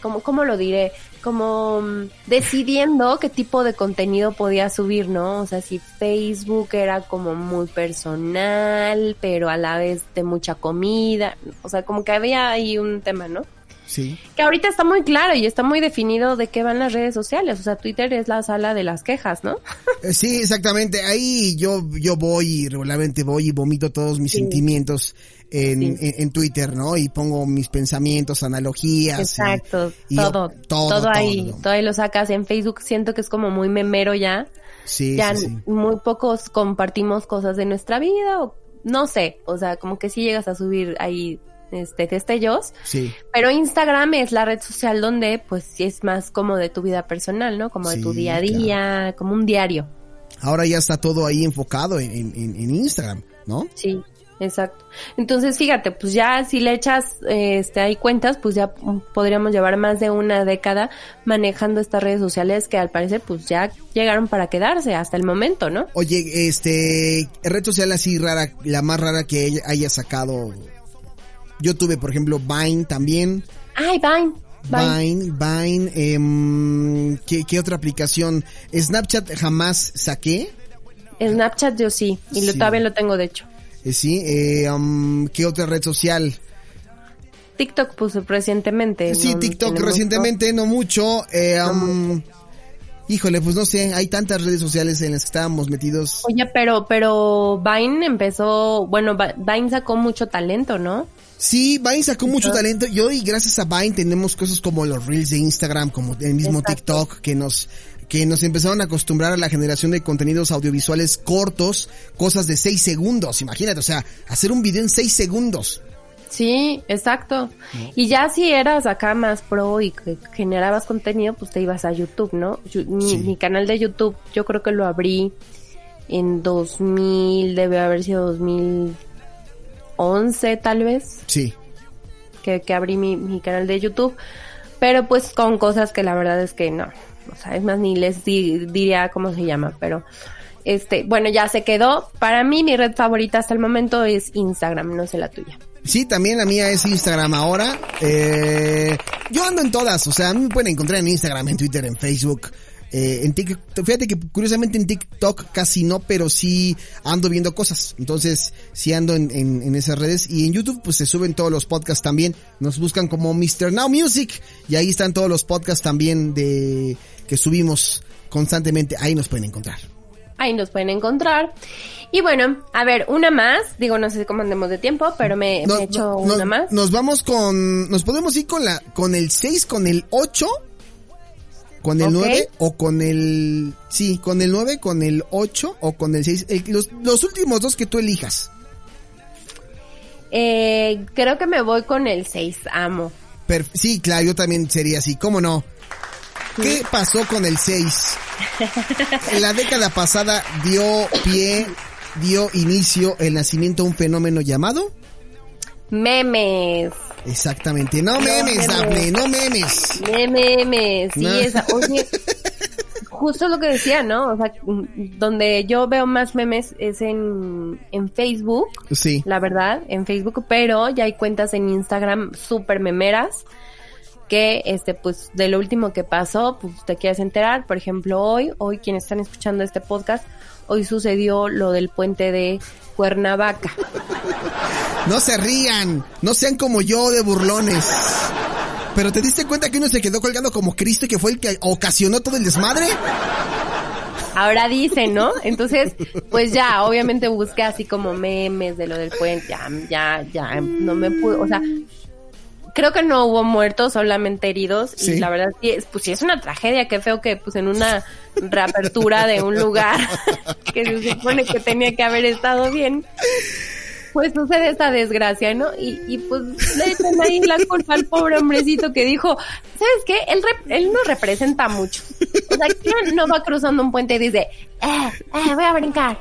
como, ¿cómo lo diré? Como mm, decidiendo qué tipo de contenido podía subir, ¿no? O sea, si Facebook era como muy personal, pero a la vez de mucha comida, o sea, como que había ahí un tema, ¿no? Sí. Que ahorita está muy claro y está muy definido de qué van las redes sociales, o sea, Twitter es la sala de las quejas, ¿no? Eh, Sí, exactamente. Ahí yo, yo voy y regularmente voy y vomito todos mis Sí. sentimientos en, Sí. en, en Twitter, ¿no? Y pongo mis pensamientos, analogías. Exacto, y todo, todo, todo, todo, ahí, todo ahí lo sacas en Facebook, siento que es como muy memero ya, Sí, ya sí, sí. muy pocos compartimos cosas de nuestra vida o no sé, o sea, como que sí llegas a subir ahí este destellos, Sí, pero Instagram es la red social donde pues sí es más como de tu vida personal, ¿no? Como de tu día a día, como un diario. Ahora ya está todo ahí enfocado en, en, en- en Instagram, ¿no? Sí, exacto. Entonces, fíjate, pues ya si le echas eh, este ahí cuentas, pues ya podríamos llevar más de una década manejando estas redes sociales que al parecer pues ya llegaron para quedarse hasta el momento, ¿no? Oye, este, red social así rara, la más rara que haya sacado. Yo tuve, por ejemplo, Vine también. Ay, Vine. Vine. Vine, Vine, em, ¿qué, qué otra aplicación? Snapchat jamás saqué. Snapchat yo sí, y lo, Sí. todavía lo tengo de hecho. Eh, sí, eh, um, ¿qué otra red social? TikTok puse recientemente. sí, no TikTok recientemente, no mucho. eh, um, híjole, pues no sé, hay tantas redes sociales en las que estábamos metidos. Oye, pero, pero Vine empezó, bueno, Vine sacó mucho talento, ¿no? Sí, Vine sacó mucho talento y hoy gracias a Vine tenemos cosas como los reels de Instagram, como el mismo Exacto. TikTok que nos que nos empezaron a acostumbrar a la generación de contenidos audiovisuales cortos, cosas de 6 segundos, imagínate, o sea, hacer un video en 6 segundos. Sí, exacto. Y ya si eras acá más pro y que generabas contenido, pues te ibas a YouTube, ¿no? Yo- mi, Sí. mi canal de YouTube, yo creo que lo abrí en 2000, debe haber sido 2011 tal vez, Sí. que, que abrí mi, mi canal de YouTube, pero pues con cosas que la verdad es que no, o sea, es más ni les di- diría cómo se llama, pero este, bueno, ya se quedó. Para mí mi red favorita hasta el momento es Instagram, no sé la tuya. Sí, también la mía es Instagram ahora. Eh, yo ando en todas, o sea, a mí me pueden encontrar en Instagram, en Twitter, en Facebook. Eh, en TikTok, fíjate que curiosamente en TikTok casi no, pero sí ando viendo cosas. Entonces, sí ando en esas redes. Y en YouTube, pues se suben todos los podcasts también. Nos buscan como Mr. Now Music. Y ahí están todos los podcasts también de que subimos constantemente. Ahí nos pueden encontrar. Ahí nos pueden encontrar. Y bueno, a ver, una más. Digo, no sé cómo andemos de tiempo, pero me, No, me echo no, una más. Nos vamos con, nos podemos ir con la, con el 6, con el 8, con el Ok. 9 o con el, sí, con el 9, con el 8 o con el 6, el- los, los últimos dos que tú elijas. Eh, creo que me voy con el 6, amo. Sí, claro, yo también sería así, ¿cómo no? ¿Qué pasó con el 6? En la década pasada dio pie, dio inicio el nacimiento a un fenómeno llamado Memes. Exactamente, no memes, memes. No memes. Memes, sí, No. esa, oye, justo lo que decía, ¿no? O sea, donde yo veo más memes es en, en Facebook, Sí. la verdad, en Facebook, pero ya hay cuentas en Instagram súper memeras que, este, pues, de lo último que pasó, pues, te quieres enterar. Por ejemplo, hoy, hoy quienes están escuchando este podcast, hoy sucedió lo del puente de Cuernavaca. No se rían, no sean como yo de burlones. Pero te diste cuenta que uno se quedó colgando como Cristo y que fue el que ocasionó todo el desmadre. Ahora dicen, ¿no? Entonces, pues ya, obviamente busqué así como memes de lo del puente, ya, ya, ya, no me pude, o sea, creo que no hubo muertos, solamente heridos, Sí. y la verdad sí, es, pues sí es una tragedia, qué feo que pues en una reapertura de un lugar que se supone que tenía que haber estado bien, pues sucede esta desgracia, ¿no? Y, y pues le echan ahí la culpa al pobre hombrecito que dijo, ¿sabes qué? Él, él no representa mucho. O sea, ¿quién no va cruzando un puente y dice, eh, eh, voy a brincar?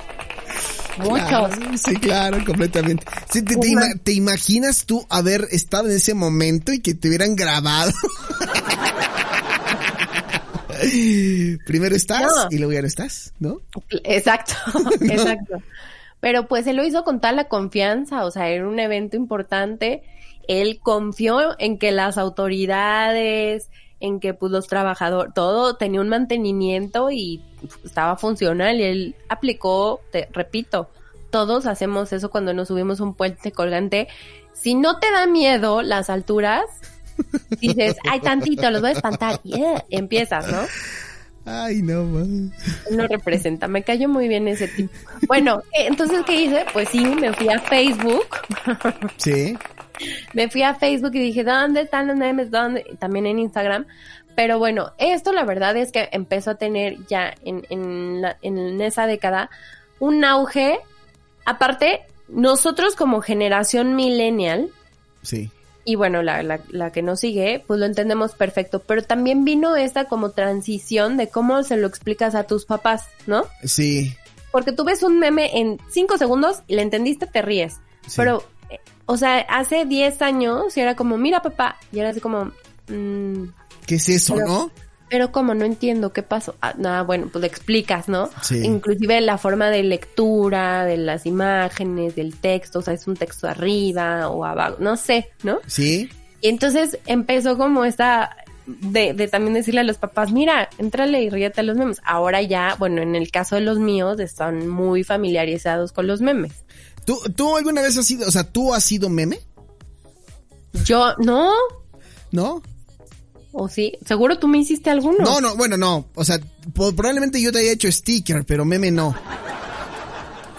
Muchos. Claro, sí, claro, completamente. Sí, te, te ima- te imaginas tú haber estado en ese momento y que te hubieran grabado? Primero estás No. y luego ya no estás, ¿no? Exacto, exacto. Pero pues él lo hizo con tal la confianza, o sea, era un evento importante. Él confió en que las autoridades, en que pues los trabajadores, todo tenía un mantenimiento y estaba funcional y él aplicó, te repito, todos hacemos eso cuando nos subimos un puente colgante. Si no te da miedo las alturas, dices, ay, tantito, los voy a espantar. Y eh, empiezas, ¿no? Ay, no, man. no representa. Me cayó muy bien ese tipo. Bueno, eh, entonces, ¿qué hice? Pues sí, me fui a Facebook. Sí. Me fui a Facebook y dije, ¿dónde están los memes? ¿Dónde? También en Instagram. Pero bueno, esto la verdad es que empezó a tener ya en, en, la- en esa década un auge. Aparte, nosotros como generación millennial, Sí. y bueno, la, la, la que nos sigue, pues lo entendemos perfecto. Pero también vino esta como transición de cómo se lo explicas a tus papás, ¿no? Sí. Porque tú ves un meme en cinco segundos y le entendiste, te ríes. Sí. Pero, o sea, hace 10 años y era como, mira papá, y era así como, mm, ¿Qué es eso, Pero- no? pero como no entiendo qué pasó. Ah, nada, bueno, pues le explicas, ¿no? Sí. Inclusive la forma de lectura, de las imágenes, del texto, o sea, es un texto arriba o abajo, no sé, ¿no? Sí. Y entonces empezó como esta de, de también decirle a los papás, mira, entrale y ríete a los memes. Ahora ya, bueno, en el caso de los míos, están muy familiarizados con los memes. ¿Tú, ¿Tú alguna vez has sido, o sea, tú has sido meme? Yo, no, ¿No? o sí, seguro tú me hiciste alguno. No, no, bueno, no. O sea, probablemente yo te haya hecho sticker, pero meme no.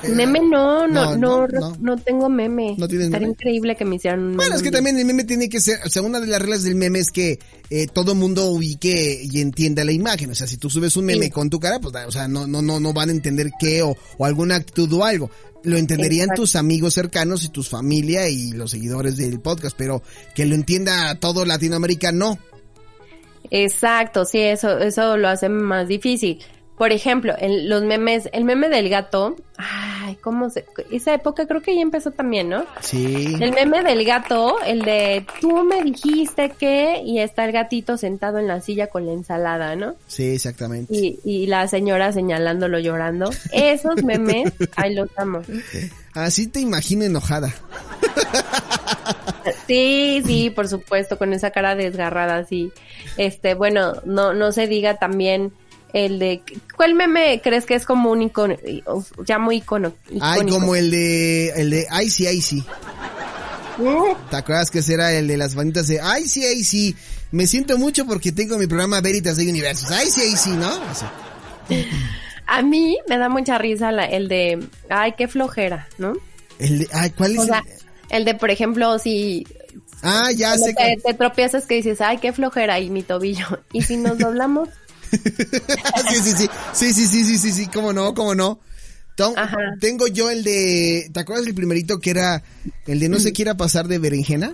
Meme no, no, no, no, tengo meme. ¿No tienes Estaría increíble que me hicieran un Bueno, es que también el meme tiene que ser, o sea, una de las reglas del meme es que eh, todo mundo ubique y entienda la imagen. O sea, si tú subes un meme con tu cara, pues, o sea, no, no, no, no van a entender qué o, o alguna actitud o algo. Lo entenderían tus amigos cercanos y tus familia y los seguidores del podcast, pero que lo entienda todo Latinoamérica, no. Exacto, sí, eso, eso lo hace más difícil. Por ejemplo, el- los memes, el meme del gato, ay, ¿cómo se, esa época creo que ya empezó también, ¿no? Sí. El meme del gato, el de tú me dijiste que, y está el gatito sentado en la silla con la ensalada, ¿no? Sí, exactamente. Y, y la señora señalándolo llorando. Esos memes, ay, los amo. Así te imagino enojada. Sí, sí, por supuesto, con esa cara desgarrada, sí. Este, bueno, no, no se diga también el de, ¿cuál meme crees que es como un icono, ya muy icono? Ay, como el de, el de Icy Icy. ¿Te acuerdas que ese era el de las manitas de Icy Icy? Me siento mucho porque tengo mi programa Veritas de Universos. Icy Icy, ¿no? Así. A mí me da mucha risa la- el de, ay, qué flojera, ¿no? El de, ay, ¿cuál es? O sea, el de, por ejemplo, si ah, ya sé te, que... te tropiezas que dices, ay, qué flojera y mi tobillo. Y si nos doblamos, sí, sí, sí. Sí, sí, sí, sí, sí, sí, cómo no, cómo no. Tom- tengo yo el de, ¿te acuerdas del primerito que era el de no se quiera pasar de berenjena?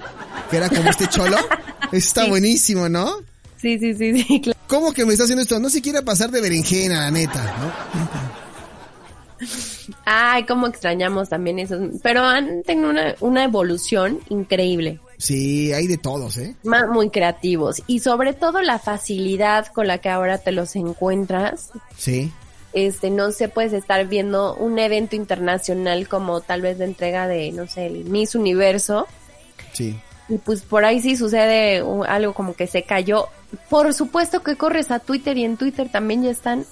Que era como este cholo. Está Sí. buenísimo, ¿no? sí, sí, sí, sí, claro. ¿Cómo que me está haciendo esto? No se quiera pasar de berenjena, la neta, ¿no? Ay, cómo extrañamos también esos. Pero han tenido una, una evolución increíble. Sí, hay de todos, ¿eh? Muy creativos. Y sobre todo la facilidad con la que ahora te los encuentras. Sí. Este, no sé, puedes estar viendo un evento internacional como tal vez de entrega de, no sé, el Miss Universo. Sí. Y pues por ahí sí sucede algo como que se cayó. Por supuesto que corres a Twitter y en Twitter también ya están.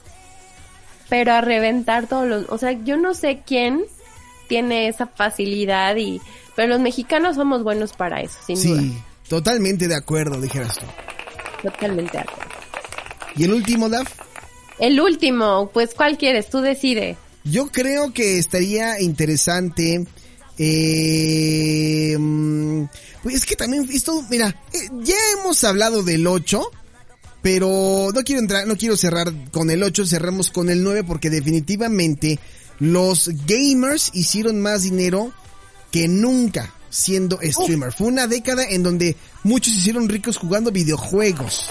Pero a reventar todos los... O sea, yo no sé quién tiene esa facilidad y... Pero los mexicanos somos buenos para eso, sin duda. Sí, totalmente de acuerdo, dijeras tú. Totalmente de acuerdo. ¿Y el último, Daf? El último, pues ¿cuál quieres? Tú decide. Yo creo que estaría interesante. Eh, pues es que también esto, mira, eh, ya hemos hablado del 8, pero no quiero entrar, no quiero cerrar con el 8, cerramos con el 9 porque definitivamente los gamers hicieron más dinero que nunca siendo streamer. Fue una década en donde muchos se hicieron ricos jugando videojuegos.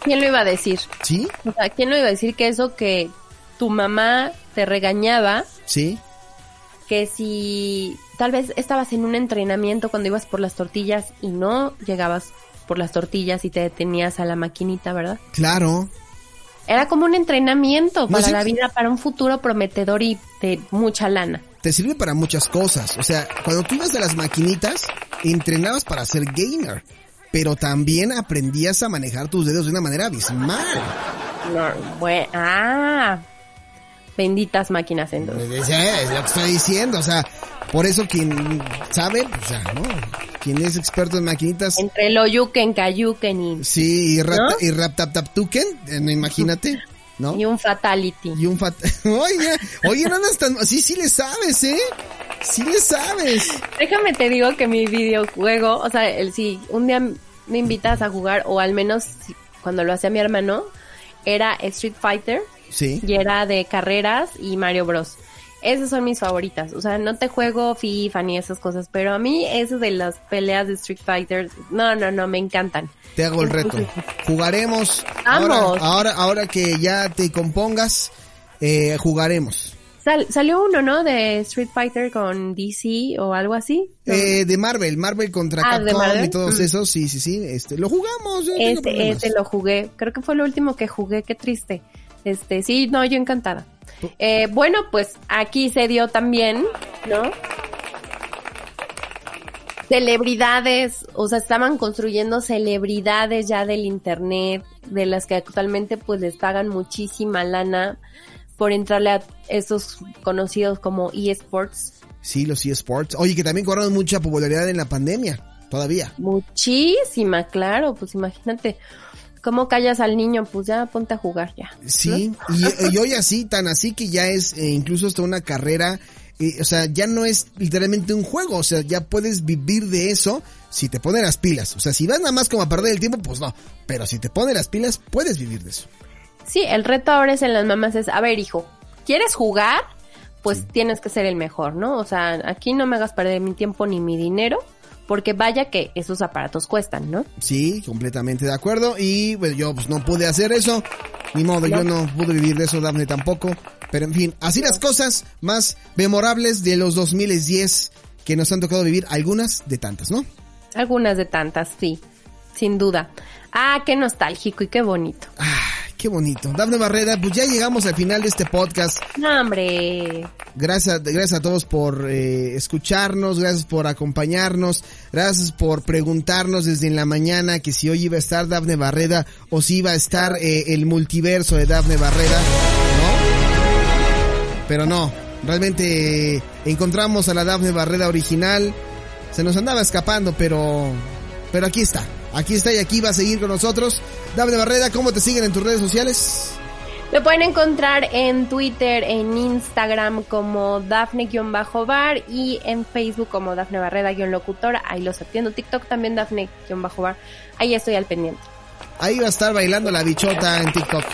¿Quién lo iba a decir? ¿Sí? O sea, ¿quién lo iba a decir que eso que tu mamá te regañaba ¿Sí? que si tal vez estabas en un entrenamiento cuando ibas por las tortillas y no llegabas por las tortillas y te detenías a la maquinita, ¿verdad? Claro. Era como un entrenamiento No, para la vida, para un futuro prometedor y de mucha lana. te sirve para muchas cosas. O sea, cuando tú ibas a las maquinitas, entrenabas para ser gamer, pero también aprendías a manejar tus dedos de una manera abismal. No, bue- ah, benditas máquinas entonces. Es, es lo que estoy diciendo, o sea, por eso quien sabe, pues ya, ¿no? Quien es experto en maquinitas, Entre lo yuken, kayuken y, sí, y rap, ¿No? y rap tap tap tuken, eh, no, imagínate, ¿no? y un fatality. Y un fat... Oye, oye, no andas tan... Sí, sí le sabes, ¿eh? Sí le sabes. Déjame te digo que mi videojuego, o sea, el si un día me invitas a jugar, o al menos si- cuando lo hacía mi hermano, era Street Fighter Sí. y era de carreras y Mario Bros. Esas son mis favoritas. O sea, no te juego FIFA ni esas cosas, pero a mí eso de las peleas de Street Fighter, no, no, no, me encantan. Te hago el reto. Jugaremos. Vamos. Ahora, ahora, ahora que ya te compongas, eh, jugaremos. Sal- salió uno, ¿no? De Street Fighter con DC o algo así. No, Eh, de Marvel, Marvel contra Ah, ¿de Capcom Marvel? y todos Mm. esos, sí, sí, sí, este, lo jugamos, yo no tengo Ese, problemas. ese lo jugué. Creo que fue lo último que jugué. Qué triste. Este, sí, no, yo encantada. Eh, bueno, pues aquí se dio también, ¿no? Celebridades, o sea, estaban construyendo celebridades ya del internet, de las que actualmente pues les pagan muchísima lana por entrarle a esos conocidos como eSports. Sí, los eSports. Oye, que también cobraron mucha popularidad en la pandemia, todavía. Muchísima, claro, pues imagínate. ¿Cómo callas al niño? Pues ya ponte a jugar ya. Sí, y, y hoy así, tan así que ya es eh, incluso hasta una carrera, eh, o sea, ya no es literalmente un juego, o sea, ya puedes vivir de eso si te pones las pilas. O sea, si vas nada más como a perder el tiempo, pues no, pero si te pones las pilas, puedes vivir de eso. Sí, el reto ahora es en las mamás es, a ver, hijo, ¿quieres jugar? Pues tienes que ser el mejor, ¿no? O sea, aquí no me hagas perder mi tiempo ni mi dinero, porque vaya que esos aparatos cuestan, ¿no? Sí, completamente de acuerdo. Y bueno, yo pues no pude hacer eso. Ni modo, yo no pude vivir de eso, Dafne tampoco. Pero en fin, así las cosas más memorables de los 2010 que nos han tocado vivir, algunas de tantas, ¿no? Algunas de tantas, sí, sin duda. Ah, qué nostálgico y qué bonito. Ay, qué bonito. Dafne Barrera, pues ya llegamos al final de este podcast. No, hombre. Gracias, gracias a todos por eh, escucharnos, gracias por acompañarnos, gracias por preguntarnos desde en la mañana que si hoy iba a estar Dafne Barrera o si iba a estar eh, el multiverso de Dafne Barrera, ¿no? Pero no, realmente encontramos a la Dafne Barrera original, se nos andaba escapando, pero, pero aquí está, aquí está y aquí va a seguir con nosotros. Dafne Barrera, ¿cómo te siguen en tus redes sociales? Lo pueden encontrar en Twitter, en Instagram como Dafne-Bar y en Facebook como Dafne Barreda-Locutora. Ahí los atiendo. TikTok también Dafne-Bar. Ahí estoy al pendiente. Ahí va a estar bailando la bichota en TikTok.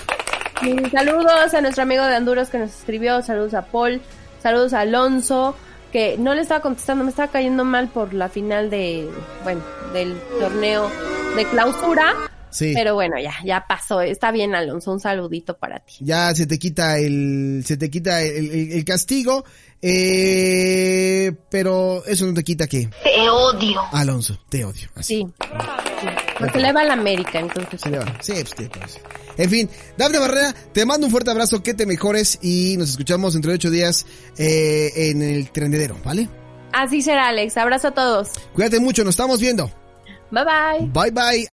Y saludos a nuestro amigo de Honduras que nos escribió. Saludos a Paul. Saludos a Alonso. Que no le estaba contestando, me estaba cayendo mal por la final de, bueno, del torneo de clausura. Sí. Pero bueno, ya, ya pasó. Está bien, Alonso. Un saludito para ti. ya se te quita el se te quita el, el- el castigo eh, pero eso no te quita que Te odio. Alonso te odio así Sí. sí. Porque le va a la América, entonces. se le va. sí pues, te parece. en fin Dafne Barrera te mando un fuerte abrazo que te mejores y nos escuchamos dentro de ocho días eh, en el trendedero vale Así será, Alex. Abrazo a todos. cuídate mucho nos estamos viendo Bye bye. bye bye